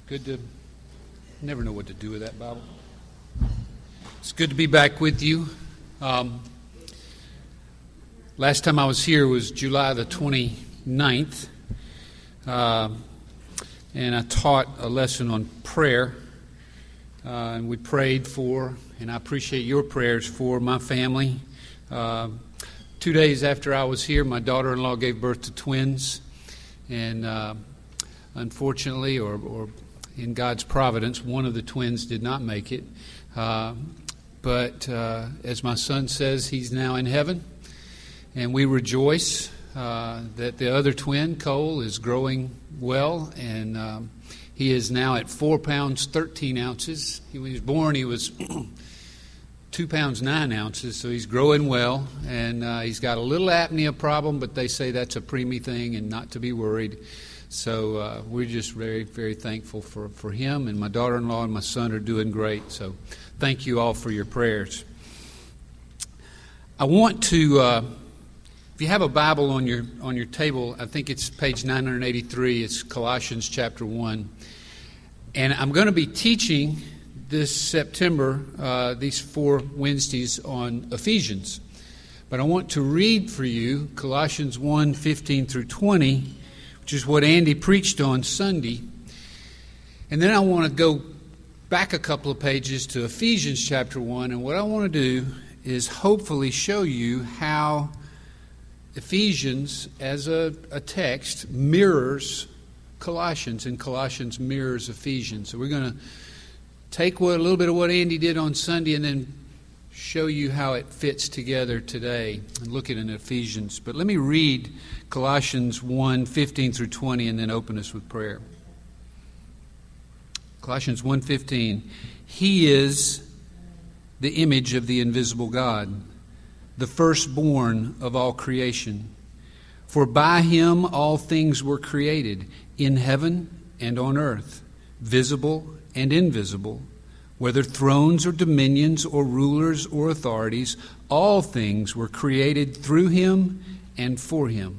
It's good to never know what to do with that Bible. It's good to be back with you. Um, last time I was here was July the 29th, uh, and I taught a lesson on prayer. Uh, and we prayed for, and I appreciate your prayers for my family. Uh, two days after I was here, my daughter in law gave birth to twins. And uh, unfortunately, or, or, in God's providence, one of the twins did not make it. Uh, but uh, as my son says, he's now in heaven. And we rejoice uh, that the other twin, Cole, is growing well. And um, he is now at 4 pounds 13 ounces. He was born, he was. two pounds nine ounces, so he's growing well, and uh, he's got a little apnea problem, but they say that's a preemie thing and not to be worried. So uh, we're just very, very thankful for, for him, and my daughter in law and my son are doing great. So thank you all for your prayers. I want to, uh, if you have a Bible on your, on your table, I think it's page 983, it's Colossians chapter 1. And I'm going to be teaching this September, uh, these four Wednesdays on Ephesians. But I want to read for you Colossians 1 15 through 20 which is what Andy preached on Sunday. And then I want to go back a couple of pages to Ephesians chapter 1. And what I want to do is hopefully show you how Ephesians, as a, a text, mirrors Colossians, and Colossians mirrors Ephesians. So we're going to take what, a little bit of what Andy did on Sunday and then show you how it fits together today and look at in Ephesians. But let me read Colossians 1 15 through 20 and then open us with prayer. Colossians 1:15 He is the image of the invisible God, the firstborn of all creation. For by him all things were created, in heaven and on earth, visible and invisible whether thrones or dominions or rulers or authorities, all things were created through him and for him.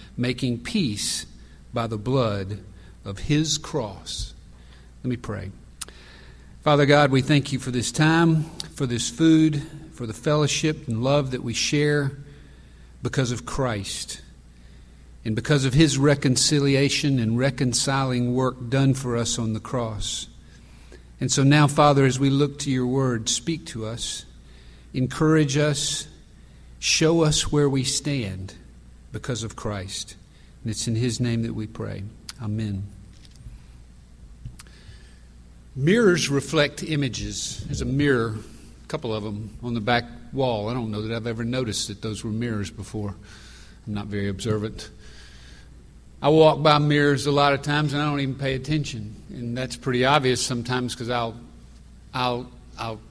making peace by the blood of his cross. Let me pray. Father God, we thank you for this time, for this food, for the fellowship and love that we share because of Christ and because of his reconciliation and reconciling work done for us on the cross. And so now, Father, as we look to your word, speak to us, encourage us, show us where we stand because of Christ. And it's in his name that we pray. Amen. Mirrors reflect images. There's a mirror, a couple of them, on the back wall. I don't know that I've ever noticed that those were mirrors before. I'm not very observant. I walk by mirrors a lot of times and I don't even pay attention, and that's pretty obvious sometimes because I'll, I'll, I'll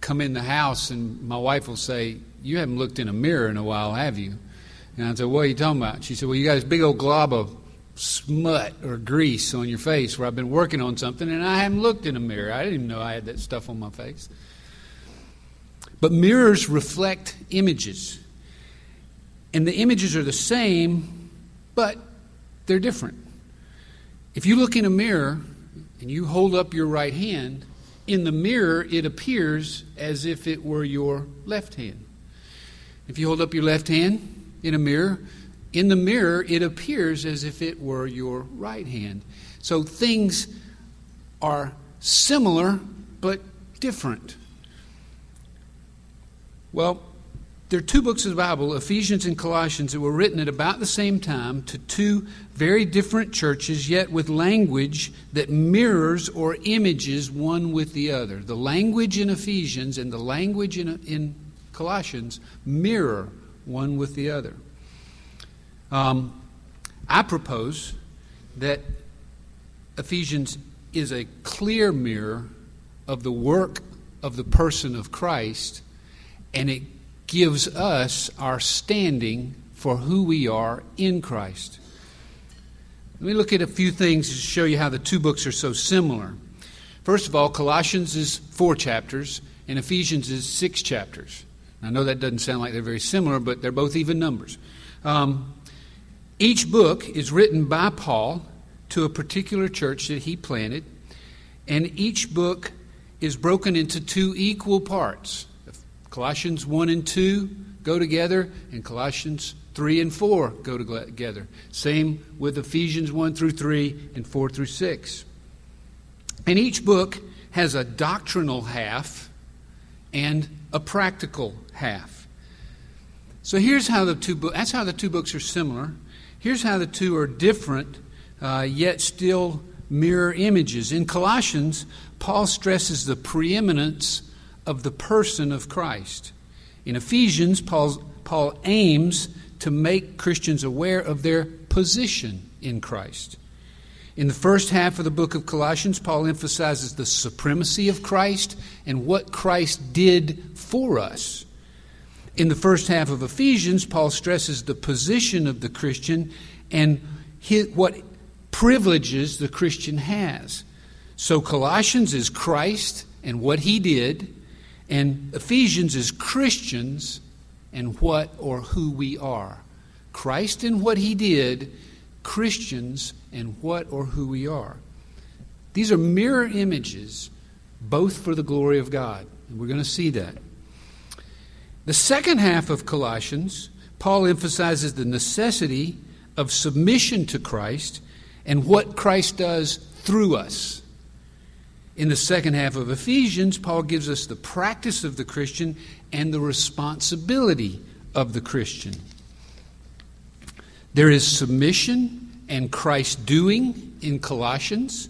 come in the house and my wife will say, "You haven't looked in a mirror in a while, have you?" And I said, "What are you talking about?" She said, "Well, you got this big old glob of smut or grease on your face where I've been working on something and I haven't looked in a mirror. I didn't even know I had that stuff on my face." But mirrors reflect images, and the images are the same, but they're different. If you look in a mirror and you hold up your right hand, in the mirror it appears as if it were your left hand. If you hold up your left hand in a mirror, in the mirror it appears as if it were your right hand. So things are similar but different. Well, there are two books of the Bible, Ephesians and Colossians, that were written at about the same time to two very different churches, yet with language that mirrors or images one with the other. The language in Ephesians and the language in, in Colossians mirror one with the other. Um, I propose that Ephesians is a clear mirror of the work of the person of Christ, and it gives us our standing for who we are in Christ. Let me look at a few things to show you how the two books are so similar. First of all, Colossians is four chapters, and Ephesians is six chapters. I know that doesn't sound like they're very similar, but they're both even numbers. Um, each book is written by Paul to a particular church that he planted, and each book is broken into two equal parts. Colossians 1 and 2 go together, and Colossians 3 and 4 go together. Same with Ephesians 1 through 3 and 4 through 6. And each book has a doctrinal half and a practical half. So here's how the two books, that's how the two books are similar. Here's how the two are different, uh, yet still mirror images. In Colossians, Paul stresses the preeminence of the person of Christ. In Ephesians, Paul, Paul aims to make Christians aware of their position in Christ. In the first half of the book of Colossians, Paul emphasizes the supremacy of Christ and what Christ did for us. In the first half of Ephesians, Paul stresses the position of the Christian and his, what privileges the Christian has. So Colossians is Christ and what he did, and Ephesians is Christians and what or who we are. Christ and what he did, Christians and what or who we are. These are mirror images, both for the glory of God. And we're going to see that. The second half of Colossians, Paul emphasizes the necessity of submission to Christ and what Christ does through us. In the second half of Ephesians, Paul gives us the practice of the Christian and the responsibility of the Christian. There is submission and Christ doing in Colossians,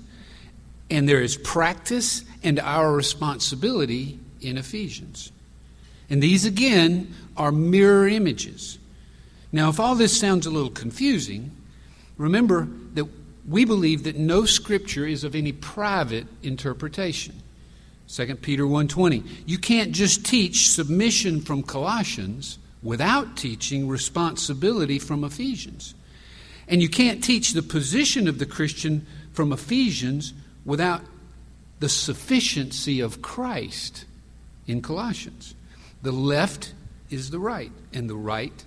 and there is practice and our responsibility in Ephesians. And these, again, are mirror images. Now, if all this sounds a little confusing, remember that we believe that no scripture is of any private interpretation. 2 Peter 1:20. You can't just teach submission from Colossians without teaching responsibility from Ephesians. And you can't teach the position of the Christian from Ephesians without the sufficiency of Christ in Colossians. The left is the right, and the right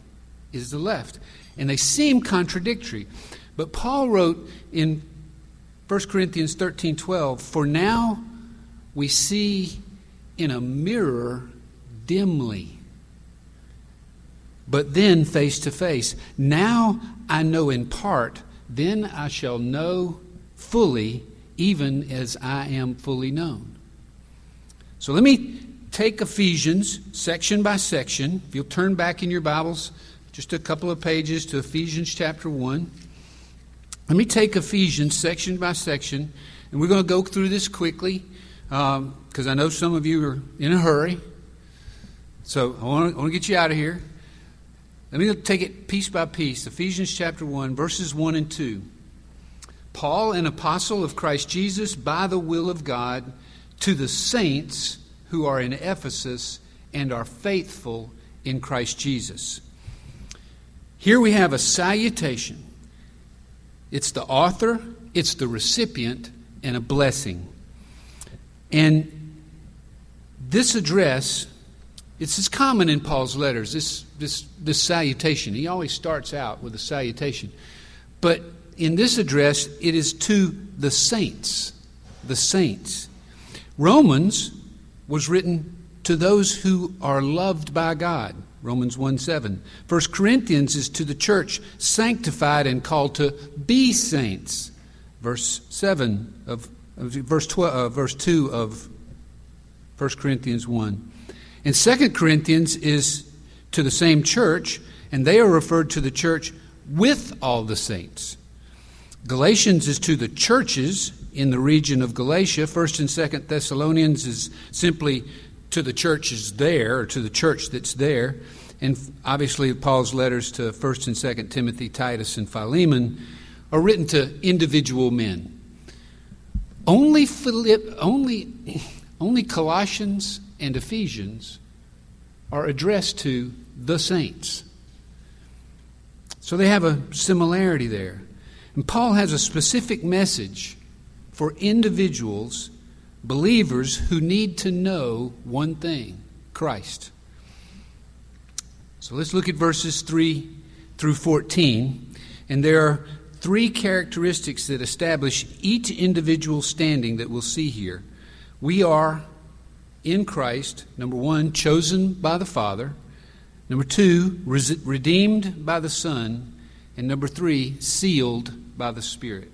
is the left. And they seem contradictory. But Paul wrote in 1 Corinthians 13 12, For now we see in a mirror dimly, but then face to face. Now I know in part, then I shall know fully, even as I am fully known. So let me take Ephesians section by section. If you'll turn back in your Bibles just a couple of pages to Ephesians chapter 1. Let me take Ephesians section by section, and we're going to go through this quickly because um, I know some of you are in a hurry. So I want, to, get you out of here. Let me take it piece by piece. Ephesians chapter 1, verses 1 and 2. Paul, an apostle of Christ Jesus, by the will of God, to the saints who are in Ephesus and are faithful in Christ Jesus. Here we have a salutation. It's the author, it's the recipient, and a blessing. And this address it's as common in Paul's letters, this, this, this salutation. He always starts out with a salutation. But in this address, it is to the saints. The saints. Romans was written to those who are loved by God. Romans 1 7. 1 Corinthians is to the church sanctified and called to be saints. Verse 7 of, of verse, 12, uh, verse 2 of 1 Corinthians 1. And Second Corinthians is to the same church, and they are referred to the church with all the saints. Galatians is to the churches in the region of Galatia. First and Second Thessalonians is simply to the churches there, or to the church that's there. And obviously, Paul's letters to First and Second Timothy, Titus, and Philemon are written to individual men. Only, Philipp, only, only Colossians and Ephesians are addressed to the saints. So they have a similarity there. And Paul has a specific message for individuals, believers who need to know one thing Christ. So let's look at verses 3 through 14. And there are three characteristics that establish each individual standing that we'll see here. We are in Christ, number one, chosen by the Father. Number two, redeemed by the Son. And number three, sealed by the Spirit.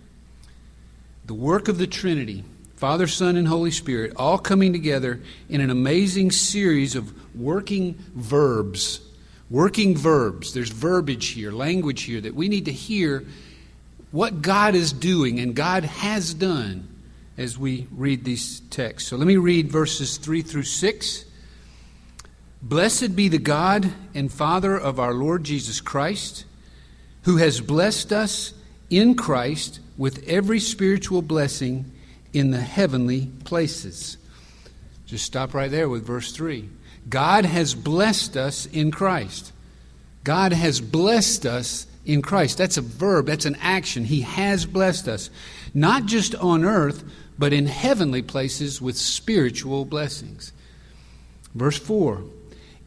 The work of the Trinity, Father, Son, and Holy Spirit, all coming together in an amazing series of working verbs. Working verbs. There's verbiage here, language here that we need to hear what God is doing and God has done as we read these texts. So let me read verses 3 through 6. Blessed be the God and Father of our Lord Jesus Christ, who has blessed us in Christ with every spiritual blessing in the heavenly places. Just stop right there with verse 3. God has blessed us in Christ. God has blessed us in Christ. That's a verb, that's an action. He has blessed us, not just on earth, but in heavenly places with spiritual blessings. Verse 4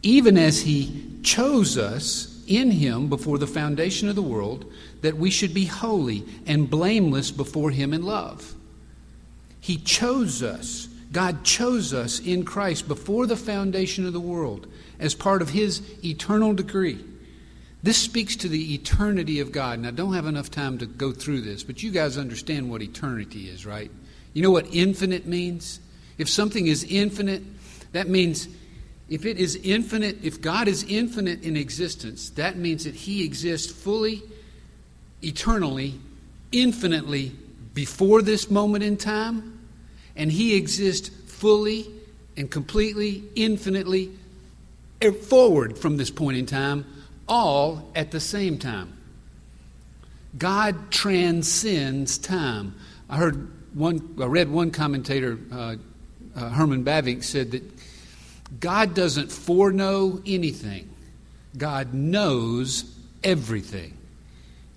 even as He chose us in Him before the foundation of the world, that we should be holy and blameless before Him in love. He chose us. God chose us in Christ before the foundation of the world as part of His eternal decree. This speaks to the eternity of God. Now, I don't have enough time to go through this, but you guys understand what eternity is, right? You know what infinite means? If something is infinite, that means if it is infinite, if God is infinite in existence, that means that He exists fully, eternally, infinitely before this moment in time, and He exists fully and completely, infinitely forward from this point in time, all at the same time. God transcends time. I heard one, I read one commentator, uh, uh, Herman Bavinck, said that God doesn't foreknow anything, God knows everything.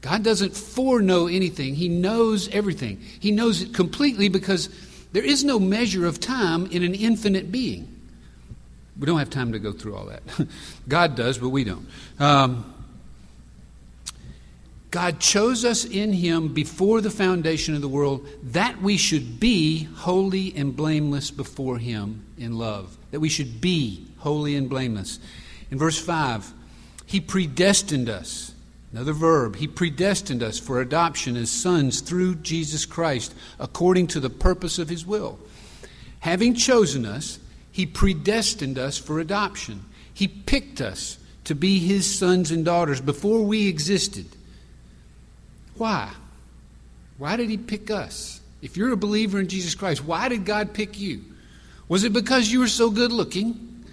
God doesn't foreknow anything, He knows everything. He knows it completely because there is no measure of time in an infinite being. We don't have time to go through all that. God does, but we don't. Um, God chose us in Him before the foundation of the world that we should be holy and blameless before Him in love that we should be holy and blameless. In verse 5, He predestined us. Another verb. He predestined us for adoption as sons through Jesus Christ, according to the purpose of His will. Having chosen us, He predestined us for adoption. He picked us to be His sons and daughters before we existed. Why? Why did He pick us? If you're a believer in Jesus Christ, why did God pick you? Was it because you were so good looking?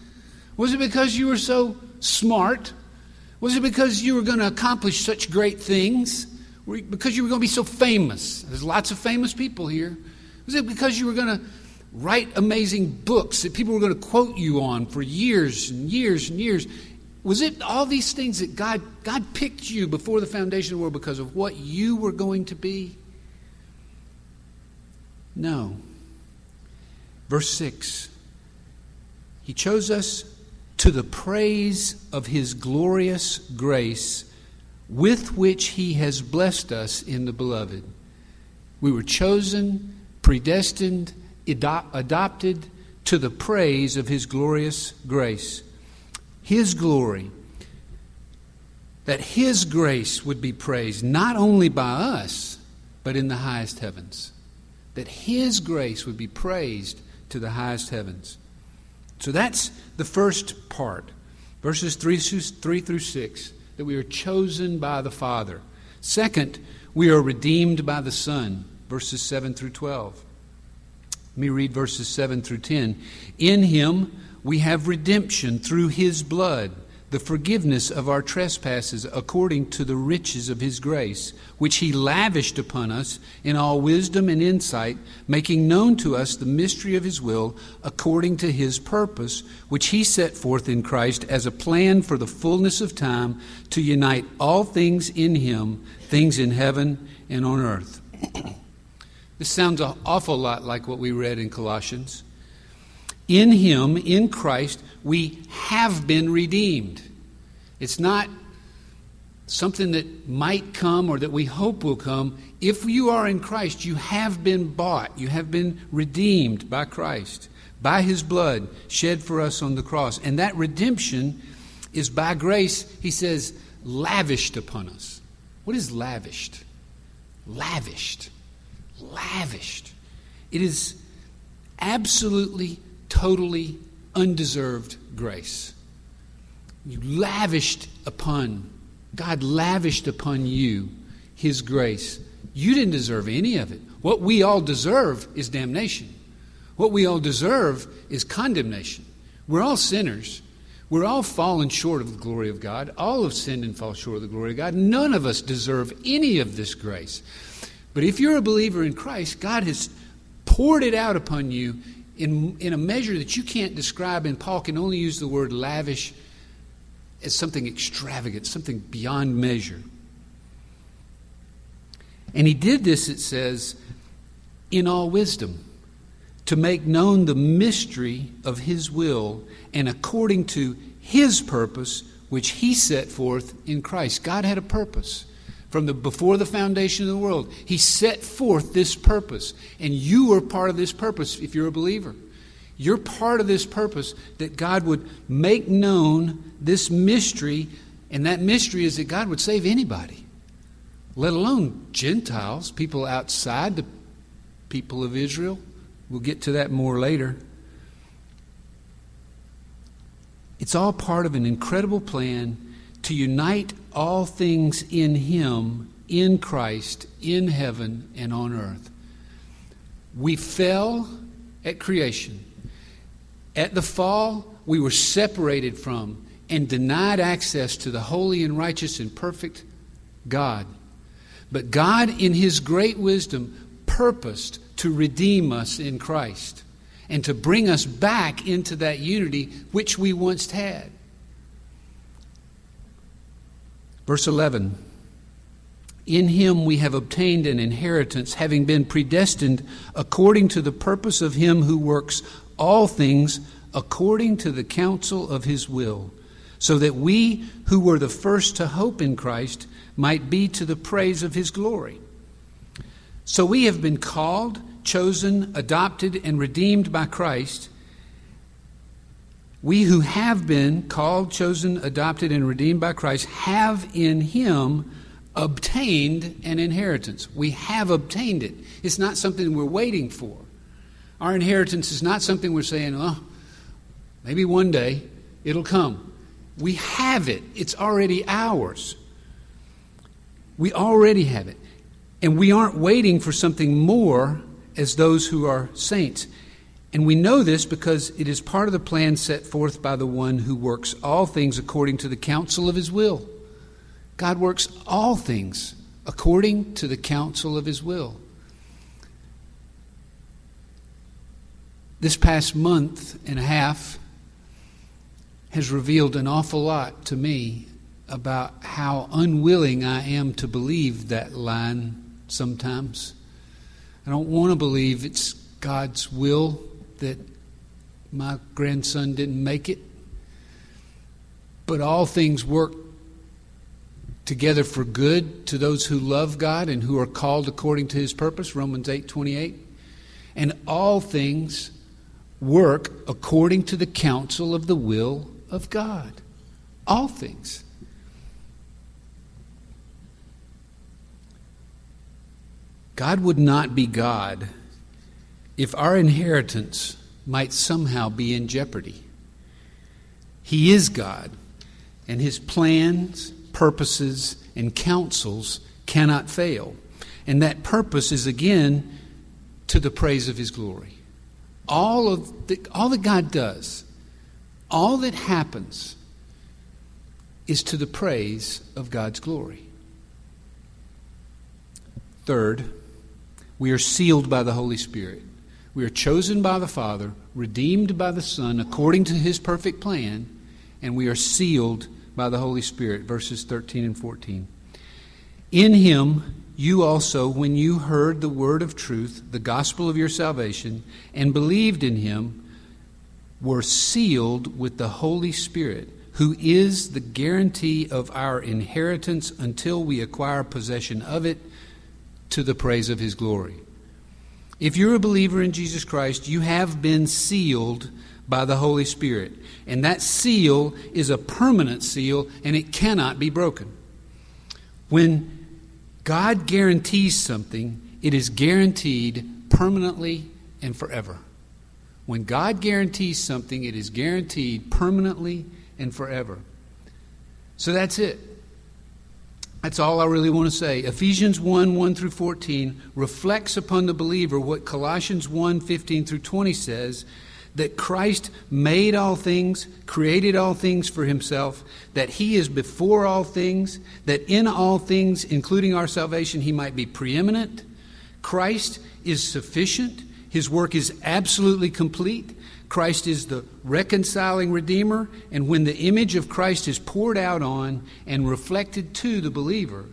Was it because you were so smart? Was it because you were going to accomplish such great things? Because you were going to be so famous? There's lots of famous people here. Was it because you were going to write amazing books that people were going to quote you on for years and years and years? Was it all these things that God, God picked you before the foundation of the world because of what you were going to be? No. Verse 6 He chose us to the praise of His glorious grace with which He has blessed us in the beloved. We were chosen, predestined, adopted to the praise of His glorious grace. His glory. That His grace would be praised not only by us, but in the highest heavens. That His grace would be praised to the highest heavens. So that's the first part, verses 3, 3 through 6, that we are chosen by the Father. Second, we are redeemed by the Son, verses 7 through 12. Let me read verses 7 through 10. In him we have redemption through his blood, the forgiveness of our trespasses according to the riches of his grace, which he lavished upon us in all wisdom and insight, making known to us the mystery of his will according to his purpose, which he set forth in Christ as a plan for the fullness of time to unite all things in him, things in heaven and on earth. this sounds an awful lot like what we read in Colossians. In him, in Christ, we have been redeemed. It's not something that might come or that we hope will come. If you are in Christ, you have been bought, you have been redeemed by Christ, by his blood shed for us on the cross. And that redemption is by grace, he says, lavished upon us. What is lavished? Lavished. Lavished. It is absolutely, totally undeserved grace. You lavished upon, God lavished upon you His grace. You didn't deserve any of it. What we all deserve is damnation. What we all deserve is condemnation. We're all sinners. We're all fallen short of the glory of God. All have sinned and fall short of the glory of God. None of us deserve any of this grace. But if you're a believer in Christ, God has poured it out upon you in, in a measure that you can't describe, and Paul can only use the word lavish as something extravagant, something beyond measure. And he did this, it says, in all wisdom, to make known the mystery of his will and according to his purpose, which he set forth in Christ. God had a purpose from the before the foundation of the world. He set forth this purpose, and you are part of this purpose if you're a believer. You're part of this purpose that God would make known this mystery, and that mystery is that God would save anybody, let alone Gentiles, people outside the people of Israel. We'll get to that more later. It's all part of an incredible plan to unite all things in Him, in Christ, in heaven and on earth. We fell at creation. At the fall, we were separated from and denied access to the holy and righteous and perfect God. But God, in His great wisdom, purposed to redeem us in Christ and to bring us back into that unity which we once had. Verse 11 In him we have obtained an inheritance, having been predestined according to the purpose of him who works all things according to the counsel of his will, so that we who were the first to hope in Christ might be to the praise of his glory. So we have been called, chosen, adopted, and redeemed by Christ we who have been called, chosen, adopted, and redeemed by Christ have in Him obtained an inheritance. We have obtained it. It's not something we're waiting for. Our inheritance is not something we're saying, oh, maybe one day it'll come. We have it, it's already ours. We already have it. And we aren't waiting for something more as those who are saints. And we know this because it is part of the plan set forth by the one who works all things according to the counsel of his will. God works all things according to the counsel of his will. This past month and a half has revealed an awful lot to me about how unwilling I am to believe that line sometimes. I don't want to believe it's God's will that my grandson didn't make it. But all things work together for good to those who love God and who are called according to his purpose, Romans 8 28. And all things work according to the counsel of the will of God. All things. God would not be God if our inheritance might somehow be in jeopardy. He is God, and His plans, purposes, and counsels cannot fail. And that purpose is again to the praise of His glory. All, of the, all that God does, all that happens, is to the praise of God's glory. Third, we are sealed by the Holy Spirit. We are chosen by the Father, redeemed by the Son according to his perfect plan, and we are sealed by the Holy Spirit. Verses 13 and 14. In him, you also, when you heard the word of truth, the gospel of your salvation, and believed in him, were sealed with the Holy Spirit, who is the guarantee of our inheritance until we acquire possession of it to the praise of his glory. If you're a believer in Jesus Christ, you have been sealed by the Holy Spirit. And that seal is a permanent seal and it cannot be broken. When God guarantees something, it is guaranteed permanently and forever. When God guarantees something, it is guaranteed permanently and forever. So that's it. That's all I really want to say. Ephesians 1 1 through 14 reflects upon the believer what Colossians 1 15 through 20 says that Christ made all things, created all things for himself, that he is before all things, that in all things, including our salvation, he might be preeminent. Christ is sufficient. His work is absolutely complete. Christ is the reconciling Redeemer, and when the image of Christ is poured out on and reflected to the believer,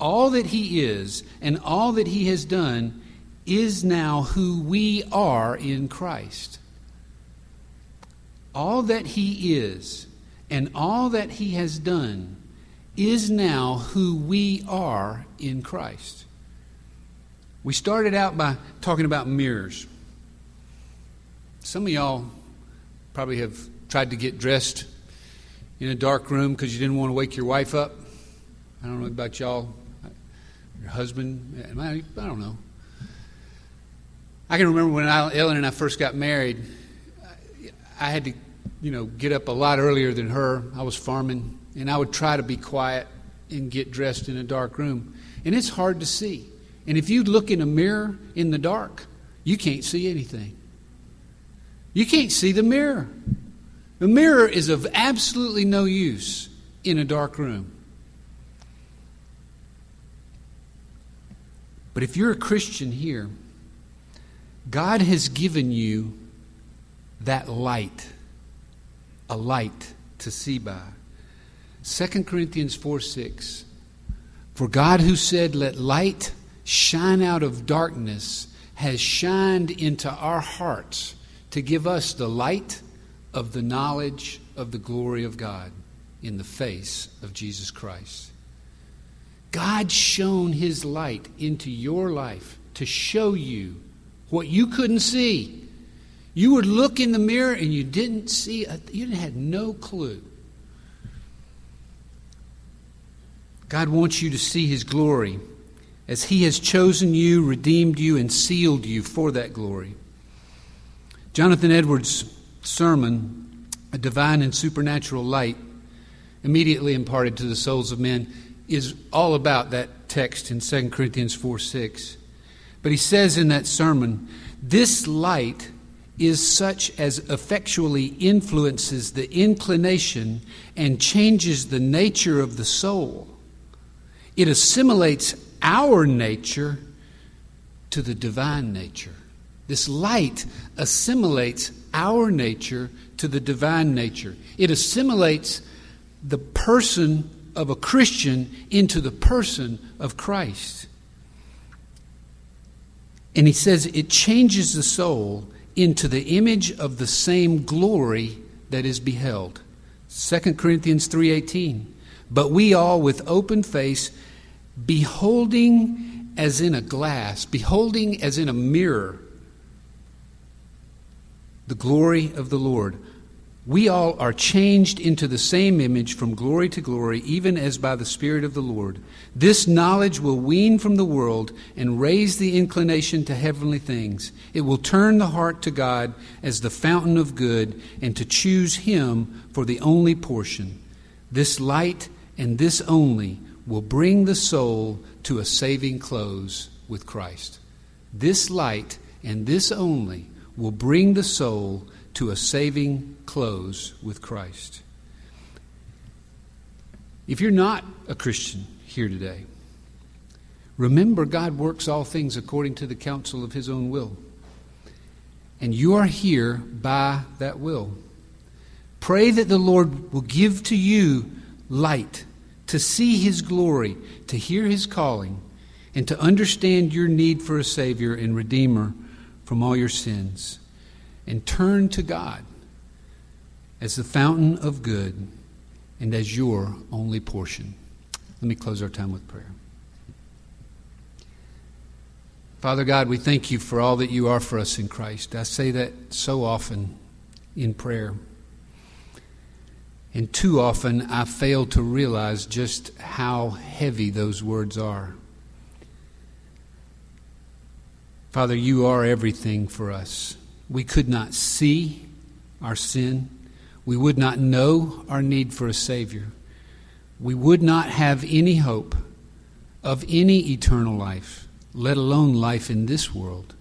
all that he is and all that he has done is now who we are in Christ. All that he is and all that he has done is now who we are in Christ. We started out by talking about mirrors. Some of y'all probably have tried to get dressed in a dark room because you didn't want to wake your wife up. I don't know about y'all, your husband. I, don't know. I can remember when I, Ellen and I first got married, I had to, you know, get up a lot earlier than her. I was farming, and I would try to be quiet and get dressed in a dark room. And it's hard to see. And if you look in a mirror in the dark, you can't see anything. You can't see the mirror. The mirror is of absolutely no use in a dark room. But if you're a Christian here, God has given you that light, a light to see by. 2 Corinthians 4 6. For God, who said, Let light shine out of darkness, has shined into our hearts to give us the light of the knowledge of the glory of God in the face of Jesus Christ. God shone his light into your life to show you what you couldn't see. You would look in the mirror and you didn't see, a, you had no clue. God wants you to see his glory as he has chosen you, redeemed you, and sealed you for that glory. Jonathan Edwards' sermon, A Divine and Supernatural Light, immediately imparted to the souls of men, is all about that text in 2 Corinthians 4 6. But he says in that sermon, This light is such as effectually influences the inclination and changes the nature of the soul. It assimilates our nature to the divine nature. This light assimilates our nature to the divine nature. It assimilates the person of a Christian into the person of Christ. And he says it changes the soul into the image of the same glory that is beheld. 2 Corinthians 3:18. But we all with open face beholding as in a glass, beholding as in a mirror the glory of the Lord. We all are changed into the same image from glory to glory, even as by the Spirit of the Lord. This knowledge will wean from the world and raise the inclination to heavenly things. It will turn the heart to God as the fountain of good and to choose Him for the only portion. This light and this only will bring the soul to a saving close with Christ. This light and this only will bring the soul to a saving close with Christ. If you're not a Christian here today, remember God works all things according to the counsel of His own will. And you are here by that will. Pray that the Lord will give to you light to see His glory, to hear His calling, and to understand your need for a Savior and Redeemer from all your sins. And turn to God as the fountain of good and as your only portion. Let me close our time with prayer. Father God, we thank you for all that you are for us in Christ. I say that so often in prayer. And too often I fail to realize just how heavy those words are. Father, you are everything for us. We could not see our sin. We would not know our need for a Savior. We would not have any hope of any eternal life, let alone life in this world,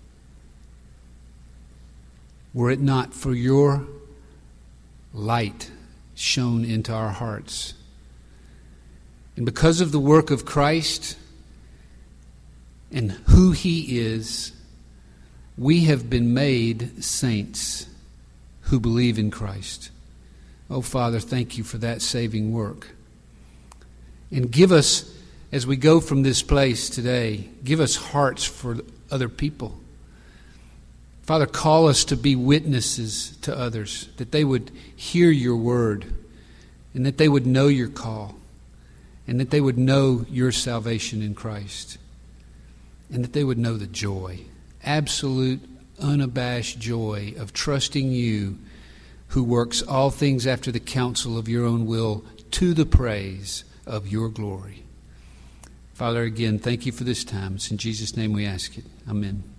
were it not for your light shone into our hearts. And because of the work of Christ and who He is, we have been made saints who believe in Christ. Oh, Father, thank you for that saving work. And give us, as we go from this place today, give us hearts for other people. Father, call us to be witnesses to others, that they would hear your word, and that they would know your call, and that they would know your salvation in Christ, and that they would know the joy, absolute, unabashed joy of trusting you who works all things after the counsel of your own will to the praise of your glory. Father, again, thank you for this time. It's in Jesus' name we ask it. Amen.